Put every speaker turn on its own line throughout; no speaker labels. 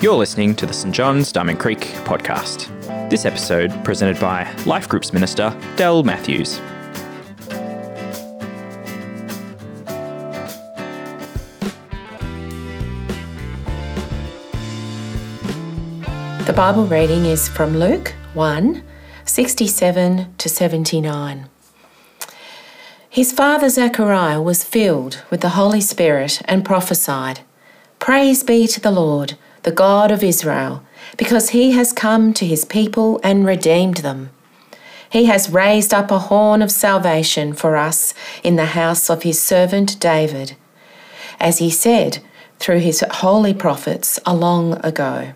You're listening to the St John's Diamond Creek podcast. This episode presented by Life Group's Minister, Delle Matthews.
The Bible reading is from Luke 1 67 to 79. His father Zechariah was filled with the Holy Spirit and prophesied Praise be to the Lord, the God of Israel, because he has come to his people and redeemed them. He has raised up a horn of salvation for us in the house of his servant David, as he said through his holy prophets a long ago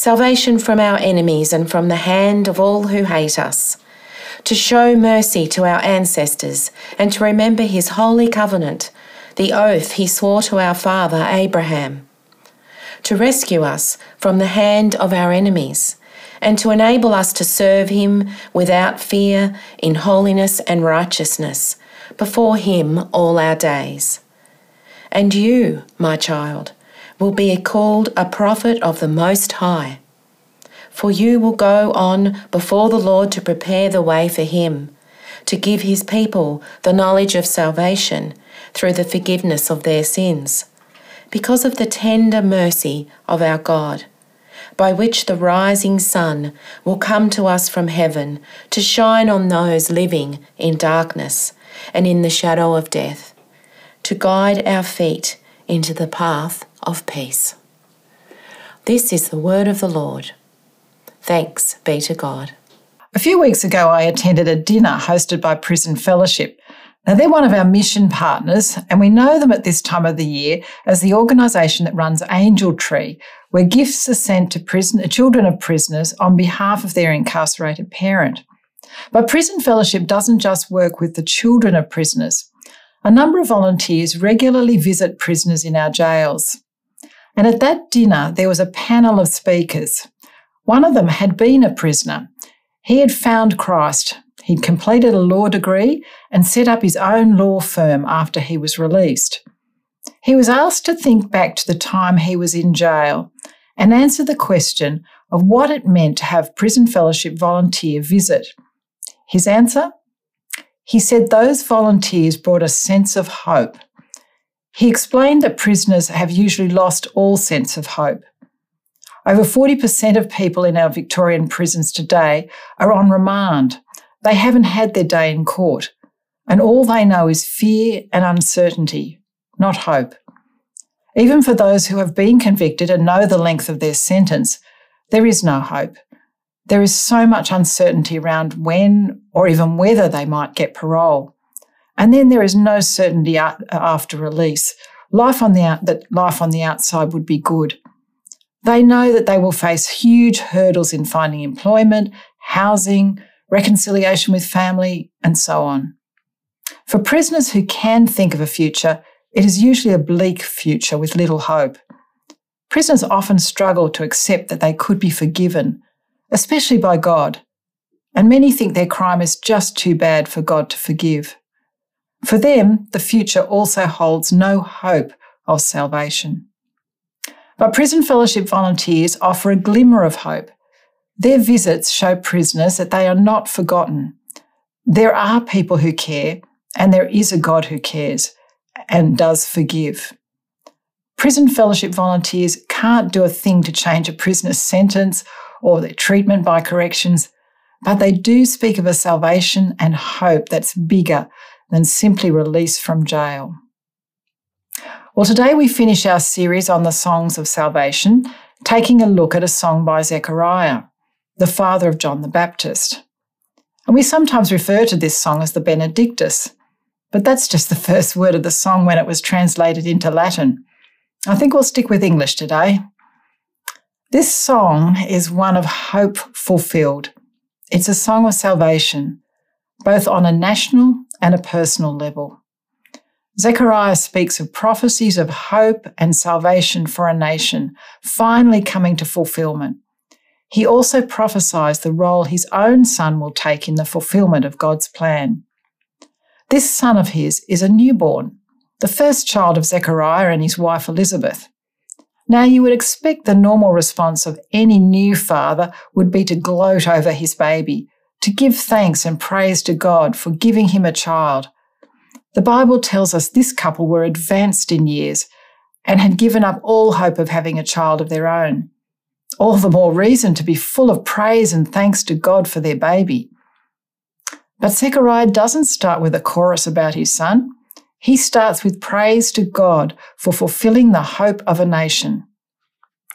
salvation from our enemies and from the hand of all who hate us, to show mercy to our ancestors and to remember his holy covenant, the oath he swore to our father Abraham, to rescue us from the hand of our enemies, and to enable us to serve him without fear in holiness and righteousness before him all our days. And you, my child, will be called a prophet of the Most High. For you will go on before the Lord to prepare the way for him, to give his people the knowledge of salvation through the forgiveness of their sins, because of the tender mercy of our God, by which the rising sun will come to us from heaven to shine on those living in darkness and in the shadow of death, to guide our feet into the path of peace. This is the word of the Lord. Thanks be to God.
A few weeks ago, I attended a dinner hosted by Prison Fellowship. Now, they're one of our mission partners, and we know them at this time of the year as the organisation that runs Angel Tree, where gifts are sent to prison, children of prisoners on behalf of their incarcerated parent. But Prison Fellowship doesn't just work with the children of prisoners. A number of volunteers regularly visit prisoners in our jails. And at that dinner, there was a panel of speakers. One of them had been a prisoner. He had found Christ. He'd completed a law degree and set up his own law firm after he was released. He was asked to think back to the time he was in jail and answer the question of what it meant to have Prison Fellowship volunteer visit. His answer? He said those volunteers brought a sense of hope. He explained that prisoners have usually lost all sense of hope. Over 40% of people in our Victorian prisons today are on remand. They haven't had their day in court, and all they know is fear and uncertainty, not hope. Even for those who have been convicted and know the length of their sentence, there is no hope. There is so much uncertainty around when or even whether they might get parole. And then there is no certainty after release. Life on the out, that life on the outside would be good. They know that they will face huge hurdles in finding employment, housing, reconciliation with family, and so on. For prisoners who can think of a future, it is usually a bleak future with little hope. Prisoners often struggle to accept that they could be forgiven, especially by God, and many think their crime is just too bad for God to forgive. For them, the future also holds no hope of salvation. But Prison Fellowship volunteers offer a glimmer of hope. Their visits show prisoners that they are not forgotten. There are people who care, and there is a God who cares and does forgive. Prison Fellowship volunteers can't do a thing to change a prisoner's sentence or their treatment by corrections, but they do speak of a salvation and hope that's bigger than simply release from jail. Well, today we finish our series on the songs of salvation, taking a look at a song by Zechariah, the father of John the Baptist. And we sometimes refer to this song as the Benedictus, but that's just the first word of the song when it was translated into Latin. I think we'll stick with English today. This song is one of hope fulfilled. It's a song of salvation, both on a national and a personal level. Zechariah speaks of prophecies of hope and salvation for a nation finally coming to fulfillment. He also prophesies the role his own son will take in the fulfillment of God's plan. This son of his is a newborn. the first child of Zechariah and his wife Elizabeth. Now, you would expect the normal response of any new father would be to gloat over his baby, to give thanks and praise to God for giving him a child. The Bible tells us this couple were advanced in years and had given up all hope of having a child of their own. All the more reason to be full of praise and thanks to God for their baby. But Zechariah doesn't start with a chorus about his son. He starts with praise to God for fulfilling the hope of a nation.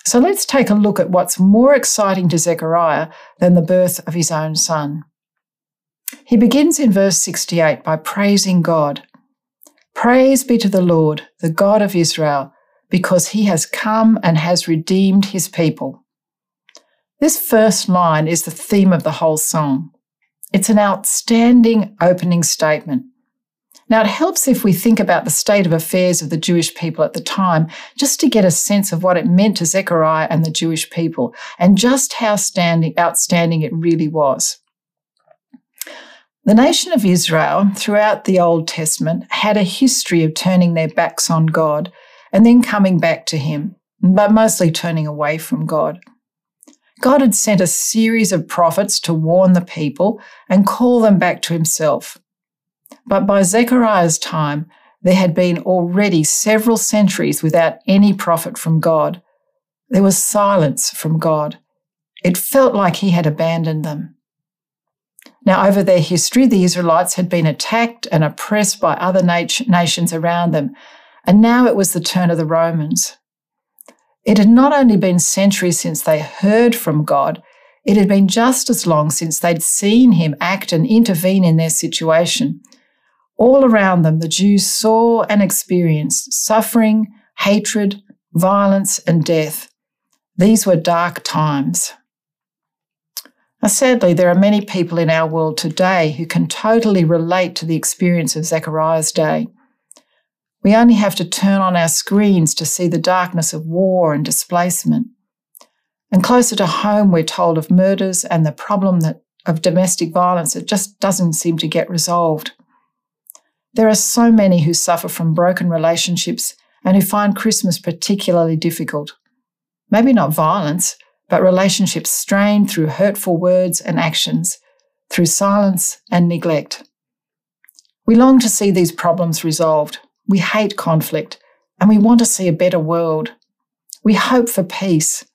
So let's take a look at what's more exciting to Zechariah than the birth of his own son. He begins in verse 68 by praising God. Praise be to the Lord, the God of Israel, because he has come and has redeemed his people. This first line is the theme of the whole song. It's an outstanding opening statement. Now, it helps if we think about the state of affairs of the Jewish people at the time, just to get a sense of what it meant to Zechariah and the Jewish people, and just how standing, outstanding it really was. The nation of Israel, throughout the Old Testament, had a history of turning their backs on God and then coming back to Him, but mostly turning away from God. God had sent a series of prophets to warn the people and call them back to Himself. But by Zechariah's time, there had been already several centuries without any prophet from God. There was silence from God. It felt like he had abandoned them. Now, over their history, the Israelites had been attacked and oppressed by other nat- nations around them, and now it was the turn of the Romans. It had not only been centuries since they heard from God, it had been just as long since they'd seen him act and intervene in their situation. All around them, the Jews saw and experienced suffering, hatred, violence, and death. These were dark times. Now, sadly, there are many people in our world today who can totally relate to the experience of Zechariah's day. We only have to turn on our screens to see the darkness of war and displacement. And closer to home, we're told of murders and the problem that, of domestic violence that just doesn't seem to get resolved. There are so many who suffer from broken relationships and who find Christmas particularly difficult. Maybe not violence, but relationships strained through hurtful words and actions, through silence and neglect. We long to see these problems resolved. We hate conflict and we want to see a better world. We hope for peace.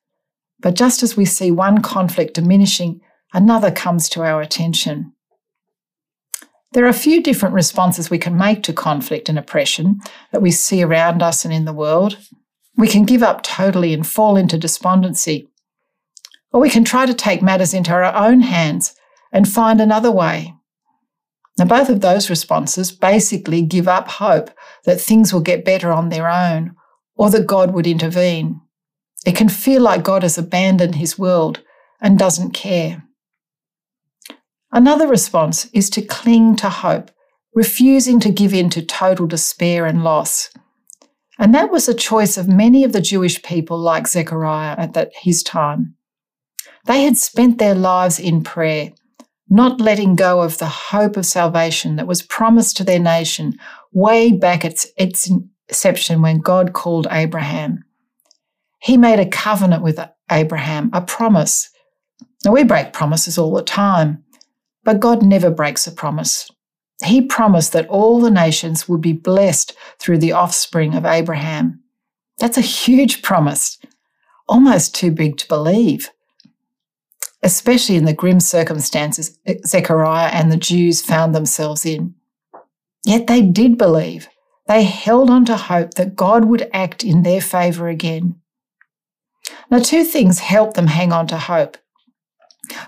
But just as we see one conflict diminishing, another comes to our attention. There are a few different responses we can make to conflict and oppression that we see around us and in the world. We can give up totally and fall into despondency. Or we can try to take matters into our own hands and find another way. Now, both of those responses basically give up hope that things will get better on their own or that God would intervene. It can feel like God has abandoned his world and doesn't care. Another response is to cling to hope, refusing to give in to total despair and loss. And that was a choice of many of the Jewish people like Zechariah at that, his time. They had spent their lives in prayer, not letting go of the hope of salvation that was promised to their nation way back at its inception when God called Abraham. He made a covenant with Abraham, a promise. Now, we break promises all the time. But God never breaks a promise. He promised that all the nations would be blessed through the offspring of Abraham. That's a huge promise, almost too big to believe, especially in the grim circumstances Zechariah and the Jews found themselves in. Yet they did believe. They held on to hope that God would act in their favour again. Now, two things helped them hang on to hope.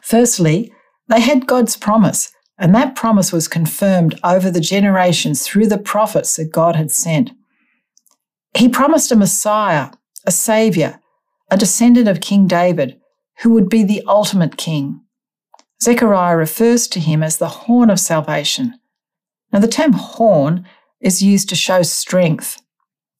Firstly, they had God's promise, and that promise was confirmed over the generations through the prophets that God had sent. He promised a Messiah, a Saviour, a descendant of King David, who would be the ultimate king. Zechariah refers to him as the horn of salvation. Now, the term horn is used to show strength.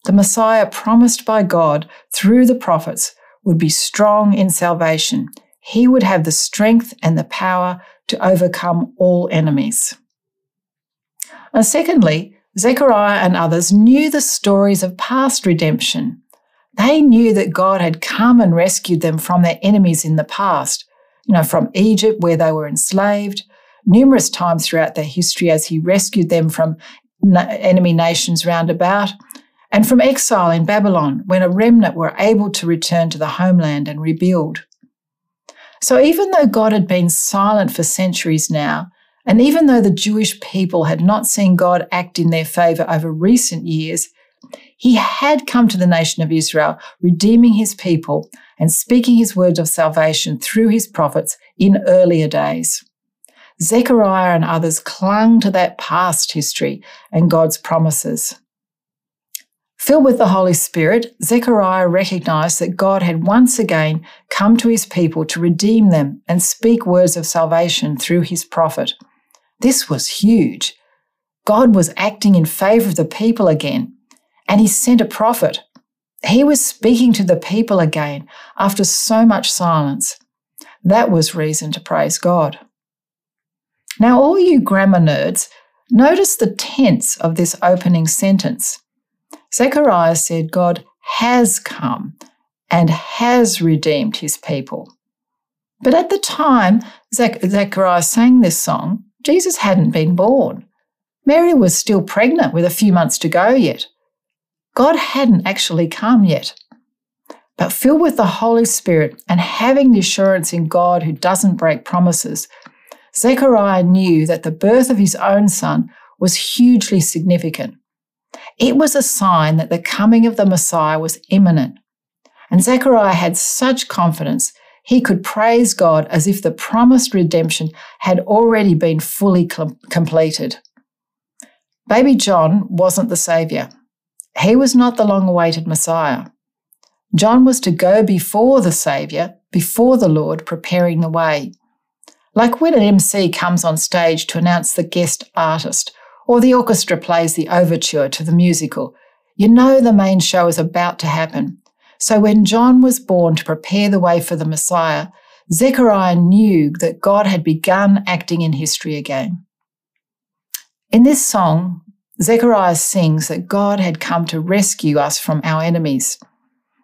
The Messiah promised by God through the prophets would be strong in salvation he would have the strength and the power to overcome all enemies. And secondly, Zechariah and others knew the stories of past redemption. They knew that God had come and rescued them from their enemies in the past, you know, from Egypt where they were enslaved, numerous times throughout their history as he rescued them from enemy nations round about, and from exile in Babylon when a remnant were able to return to the homeland and rebuild. So even though God had been silent for centuries now, and even though the Jewish people had not seen God act in their favour over recent years, he had come to the nation of Israel, redeeming his people and speaking his words of salvation through his prophets in earlier days. Zechariah and others clung to that past history and God's promises. Filled with the Holy Spirit, Zechariah recognized that God had once again come to his people to redeem them and speak words of salvation through his prophet. This was huge. God was acting in favor of the people again, and he sent a prophet. He was speaking to the people again after so much silence. That was reason to praise God. Now, all you grammar nerds, notice the tense of this opening sentence. Zechariah said God has come and has redeemed his people. But at the time Zechariah sang this song, Jesus hadn't been born. Mary was still pregnant with a few months to go yet. God hadn't actually come yet. But filled with the Holy Spirit and having the assurance in God who doesn't break promises, Zechariah knew that the birth of his own son was hugely significant. It was a sign that the coming of the Messiah was imminent. And Zechariah had such confidence he could praise God as if the promised redemption had already been fully com- completed. Baby John wasn't the Saviour. He was not the long awaited Messiah. John was to go before the Saviour, before the Lord, preparing the way. Like when an MC comes on stage to announce the guest artist, or the orchestra plays the overture to the musical, you know the main show is about to happen. So when John was born to prepare the way for the Messiah, Zechariah knew that God had begun acting in history again. In this song, Zechariah sings that God had come to rescue us from our enemies.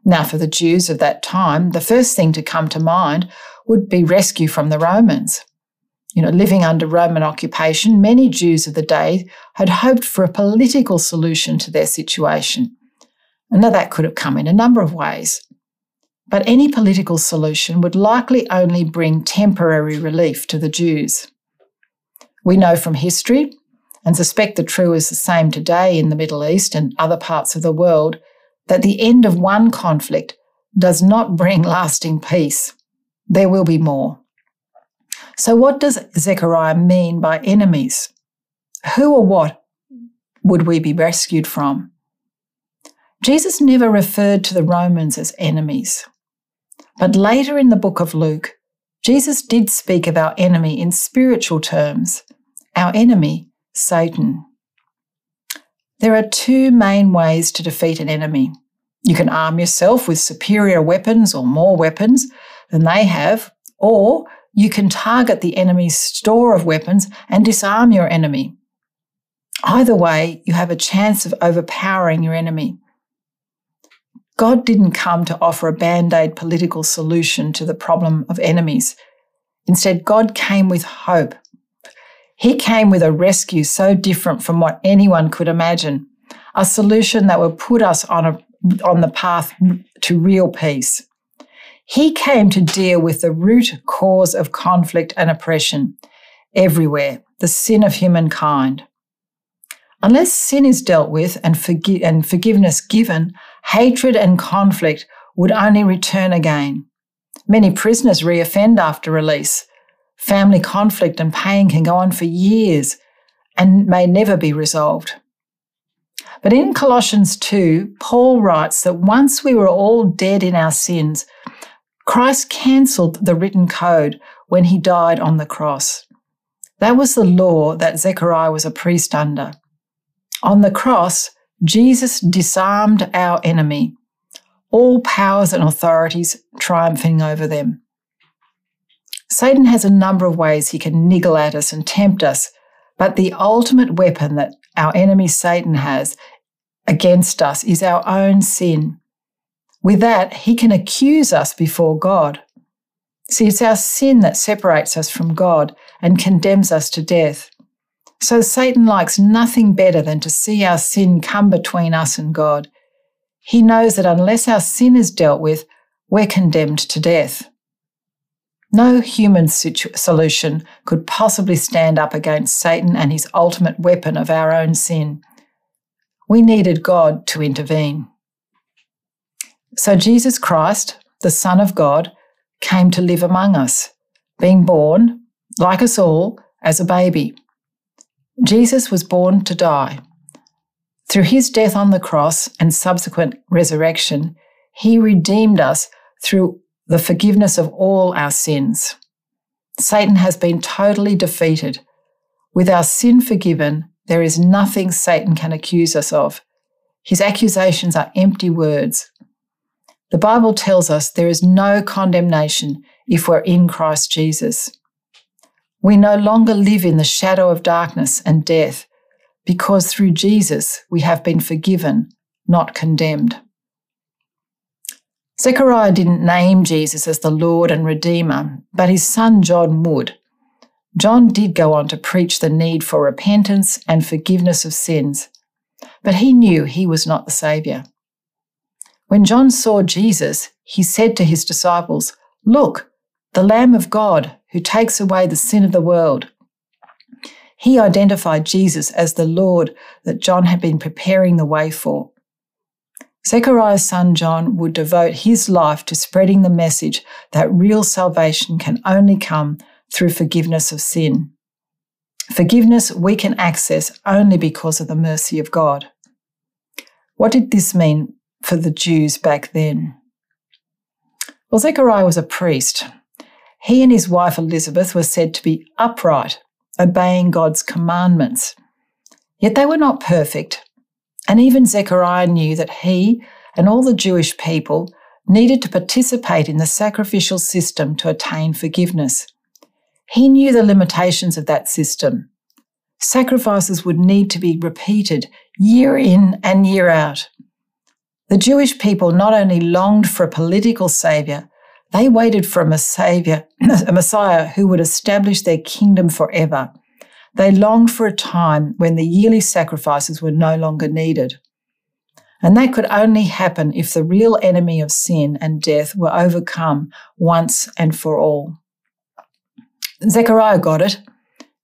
Now, for the Jews of that time, the first thing to come to mind would be rescue from the Romans. You know, living under Roman occupation, many Jews of the day had hoped for a political solution to their situation. And now that could have come in a number of ways. But any political solution would likely only bring temporary relief to the Jews. We know from history, and suspect the true is the same today in the Middle East and other parts of the world, that the end of one conflict does not bring lasting peace. There will be more. So, what does Zechariah mean by enemies? Who or what would we be rescued from? Jesus never referred to the Romans as enemies. But later in the book of Luke, Jesus did speak of our enemy in spiritual terms. Our enemy, Satan. There are two main ways to defeat an enemy. You can arm yourself with superior weapons or more weapons than they have, or you can target the enemy's store of weapons and disarm your enemy. Either way, you have a chance of overpowering your enemy. God didn't come to offer a band aid political solution to the problem of enemies. Instead, God came with hope. He came with a rescue so different from what anyone could imagine, a solution that would put us on, a, on the path to real peace. He came to deal with the root cause of conflict and oppression everywhere, the sin of humankind. Unless sin is dealt with and, forgi- and forgiveness given, hatred and conflict would only return again. Many prisoners reoffend after release. Family conflict and pain can go on for years and may never be resolved. But in Colossians 2, Paul writes that once we were all dead in our sins, Christ cancelled the written code when he died on the cross. That was the law that Zechariah was a priest under. On the cross, Jesus disarmed our enemy, all powers and authorities triumphing over them. Satan has a number of ways he can niggle at us and tempt us, But the ultimate weapon that our enemy Satan has against us is our own sin. With that, he can accuse us before God. See, it's our sin that separates us from God and condemns us to death. So Satan likes nothing better than to see our sin come between us and God. He knows that unless our sin is dealt with, we're condemned to death. No human situ- solution could possibly stand up against Satan and his ultimate weapon of our own sin. We needed God to intervene. So Jesus Christ, the Son of God, came to live among us, being born, like us all, as a baby. Jesus was born to die. Through his death on the cross and subsequent resurrection, he redeemed us through the forgiveness of all our sins. Satan has been totally defeated. With our sin forgiven, there is nothing Satan can accuse us of. His accusations are empty words. The Bible tells us there is no condemnation if we're in Christ Jesus. We no longer live in the shadow of darkness and death because through Jesus we have been forgiven, not condemned. Zechariah didn't name Jesus as the Lord and Redeemer, but his son John would. John did go on to preach the need for repentance and forgiveness of sins, but he knew he was not the Saviour. When John saw Jesus, he said to his disciples, Look, the Lamb of God who takes away the sin of the world. He identified Jesus as the Lord that John had been preparing the way for. Zechariah's son John would devote his life to spreading the message that real salvation can only come through forgiveness of sin. Forgiveness we can access only because of the mercy of God. What did this mean for the Jews back then? Well, Zechariah was a priest. He and his wife Elizabeth were said to be upright, obeying God's commandments. Yet they were not perfect, and even Zechariah knew that he and all the Jewish people needed to participate in the sacrificial system to attain forgiveness. He knew the limitations of that system. Sacrifices would need to be repeated year in and year out. The Jewish people not only longed for a political saviour, they waited for a savior, a Messiah who would establish their kingdom forever. They longed for a time when the yearly sacrifices were no longer needed. And that could only happen if the real enemy of sin and death were overcome once and for all. Zechariah got it.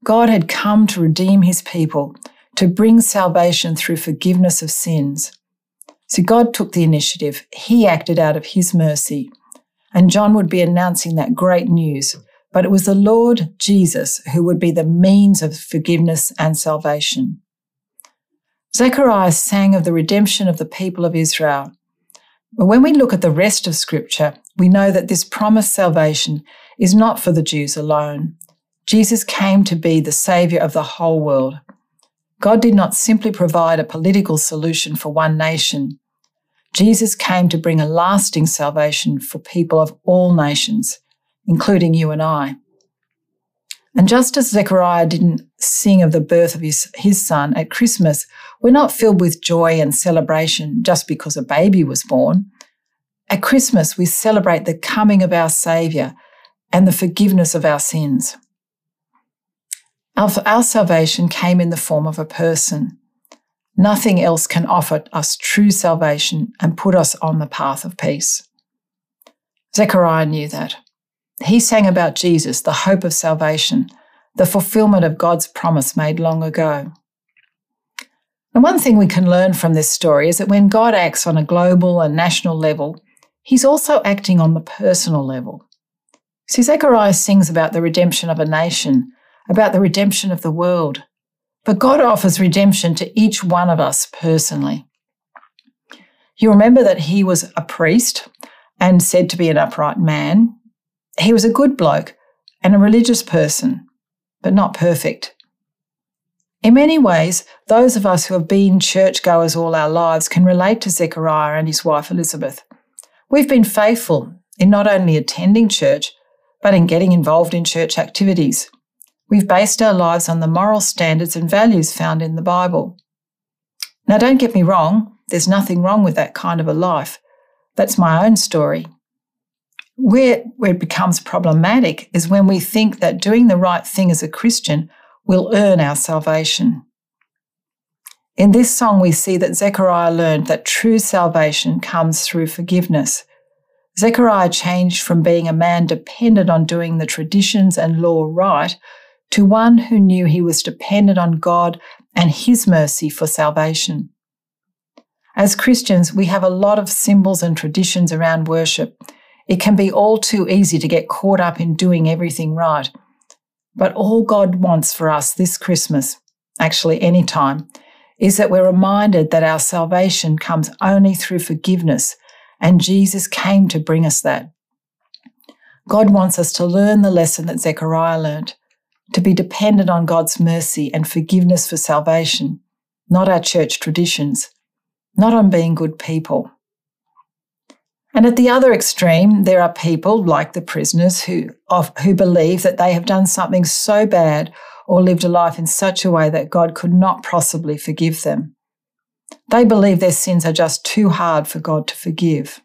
God had come to redeem his people, to bring salvation through forgiveness of sins. So God took the initiative. He acted out of his mercy. And John would be announcing that great news but it was the Lord Jesus who would be the means of forgiveness and salvation. Zechariah sang of the redemption of the people of Israel. But when we look at the rest of Scripture, we know that this promised salvation is not for the Jews alone. Jesus came to be the Saviour of the whole world. God did not simply provide a political solution for one nation. Jesus came to bring a lasting salvation for people of all nations including you and I. And just as Zechariah didn't sing of the birth of his, his son at Christmas, we're not filled with joy and celebration just because a baby was born. At Christmas, we celebrate the coming of our Saviour and the forgiveness of our sins. Our, our salvation came in the form of a person. Nothing else can offer us true salvation and put us on the path of peace. Zechariah knew that. He sang about Jesus, the hope of salvation, the fulfillment of God's promise made long ago. And one thing we can learn from this story is that when God acts on a global and national level, he's also acting on the personal level. See, Zechariah sings about the redemption of a nation, about the redemption of the world. But God offers redemption to each one of us personally. You remember that he was a priest and said to be an upright man. He was a good bloke and a religious person, but not perfect. In many ways, those of us who have been churchgoers all our lives can relate to Zechariah and his wife Elizabeth. We've been faithful in not only attending church, but in getting involved in church activities. We've based our lives on the moral standards and values found in the Bible. Now, don't get me wrong, there's nothing wrong with that kind of a life. That's my own story. Where, where it becomes problematic is when we think that doing the right thing as a Christian will earn our salvation. In this song, we see that Zechariah learned that true salvation comes through forgiveness. Zechariah changed from being a man dependent on doing the traditions and law right to one who knew he was dependent on God and his mercy for salvation. As Christians, we have a lot of symbols and traditions around worship. It can be all too easy to get caught up in doing everything right. But all God wants for us this Christmas, actually any time, is that we're reminded that our salvation comes only through forgiveness, and Jesus came to bring us that. God wants us to learn the lesson that Zechariah learned to be dependent on God's mercy and forgiveness for salvation, not our church traditions, not on being good people. And at the other extreme, there are people like the prisoners who, of, who believe that they have done something so bad or lived a life in such a way that God could not possibly forgive them. They believe their sins are just too hard for God to forgive.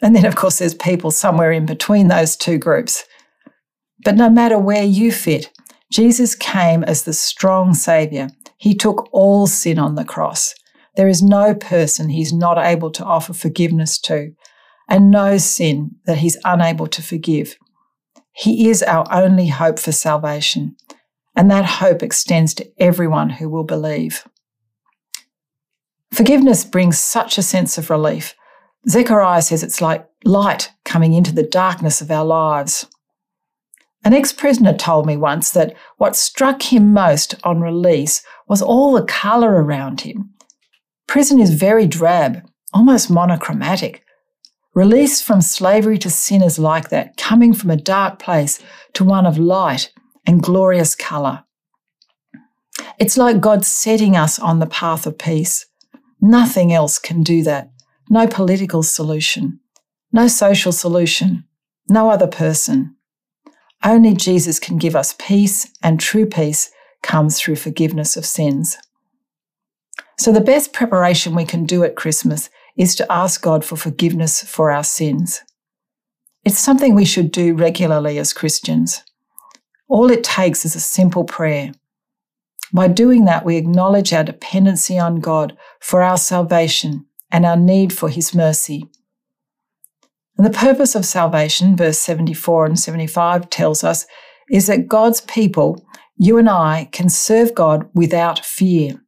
And then, of course, there's people somewhere in between those two groups. But no matter where you fit, Jesus came as the strong Saviour. He took all sin on the cross. There is no person he's not able to offer forgiveness to, and no sin that he's unable to forgive. He is our only hope for salvation, and that hope extends to everyone who will believe. Forgiveness brings such a sense of relief. Zechariah says it's like light coming into the darkness of our lives. An ex prisoner told me once that what struck him most on release was all the colour around him. Prison is very drab, almost monochromatic. Release from slavery to sin is like that, coming from a dark place to one of light and glorious colour. It's like God setting us on the path of peace. Nothing else can do that. No political solution, no social solution, no other person. Only Jesus can give us peace, and true peace comes through forgiveness of sins. So, the best preparation we can do at Christmas is to ask God for forgiveness for our sins. It's something we should do regularly as Christians. All it takes is a simple prayer. By doing that, we acknowledge our dependency on God for our salvation and our need for His mercy. And the purpose of salvation, verse 74 and 75 tells us, is that God's people, you and I, can serve God without fear.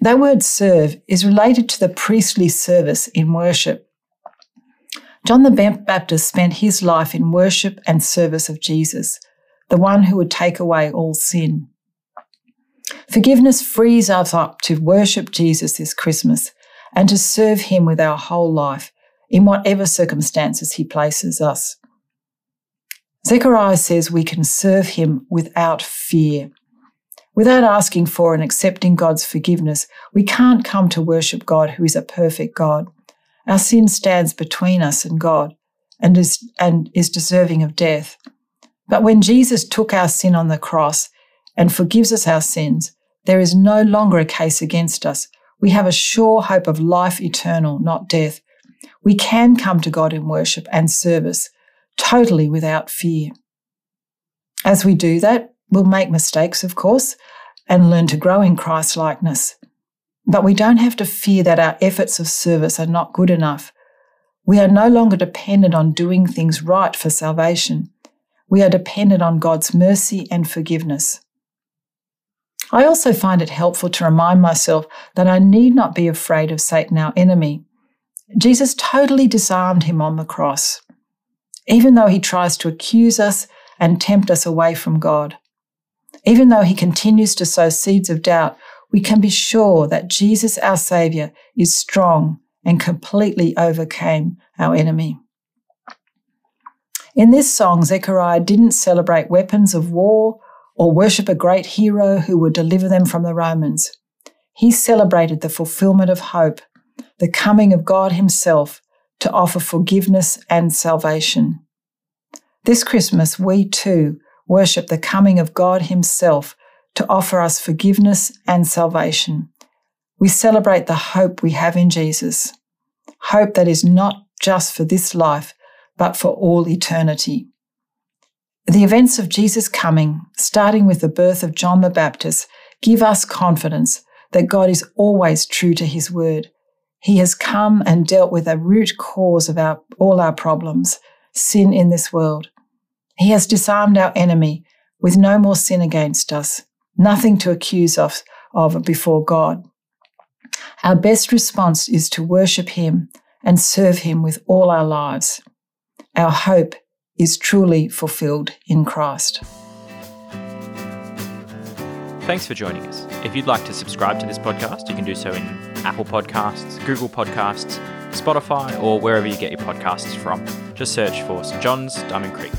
That word serve is related to the priestly service in worship. John the Baptist spent his life in worship and service of Jesus, the one who would take away all sin. Forgiveness frees us up to worship Jesus this Christmas and to serve him with our whole life in whatever circumstances he places us. Zechariah says we can serve him without fear. Without asking for and accepting God's forgiveness, we can't come to worship God who is a perfect God. Our sin stands between us and God and is, and is deserving of death. But when Jesus took our sin on the cross and forgives us our sins, there is no longer a case against us. We have a sure hope of life eternal, not death. We can come to God in worship and service totally without fear. As we do that, we'll make mistakes, of course, and learn to grow in Christ likeness. But we don't have to fear that our efforts of service are not good enough. We are no longer dependent on doing things right for salvation. We are dependent on God's mercy and forgiveness. I also find it helpful to remind myself that I need not be afraid of Satan, our enemy. Jesus totally disarmed him on the cross, even though he tries to accuse us and tempt us away from God. Even though he continues to sow seeds of doubt, we can be sure that Jesus, our Saviour, is strong and completely overcame our enemy. In this song, Zechariah didn't celebrate weapons of war or worship a great hero who would deliver them from the Romans. He celebrated the fulfillment of hope the coming of God Himself to offer forgiveness and salvation. This Christmas, we too worship the coming of God Himself to offer us forgiveness and salvation. We celebrate the hope we have in Jesus, hope that is not just for this life, but for all eternity. The events of Jesus' coming, starting with the birth of John the Baptist, give us confidence that God is always true to his word. He has come and dealt with a root cause of our, all our problems, sin in this world. He has disarmed our enemy with no more sin against us, nothing to accuse us of before God. Our best response is to worship him and serve him with all our lives. Our hope is truly fulfilled in Christ.
Thanks for joining us. If you'd like to subscribe to this podcast, you can do so in Apple Podcasts, Google Podcasts, Spotify, or wherever you get your podcasts from. Just search for St. John's Diamond Creek.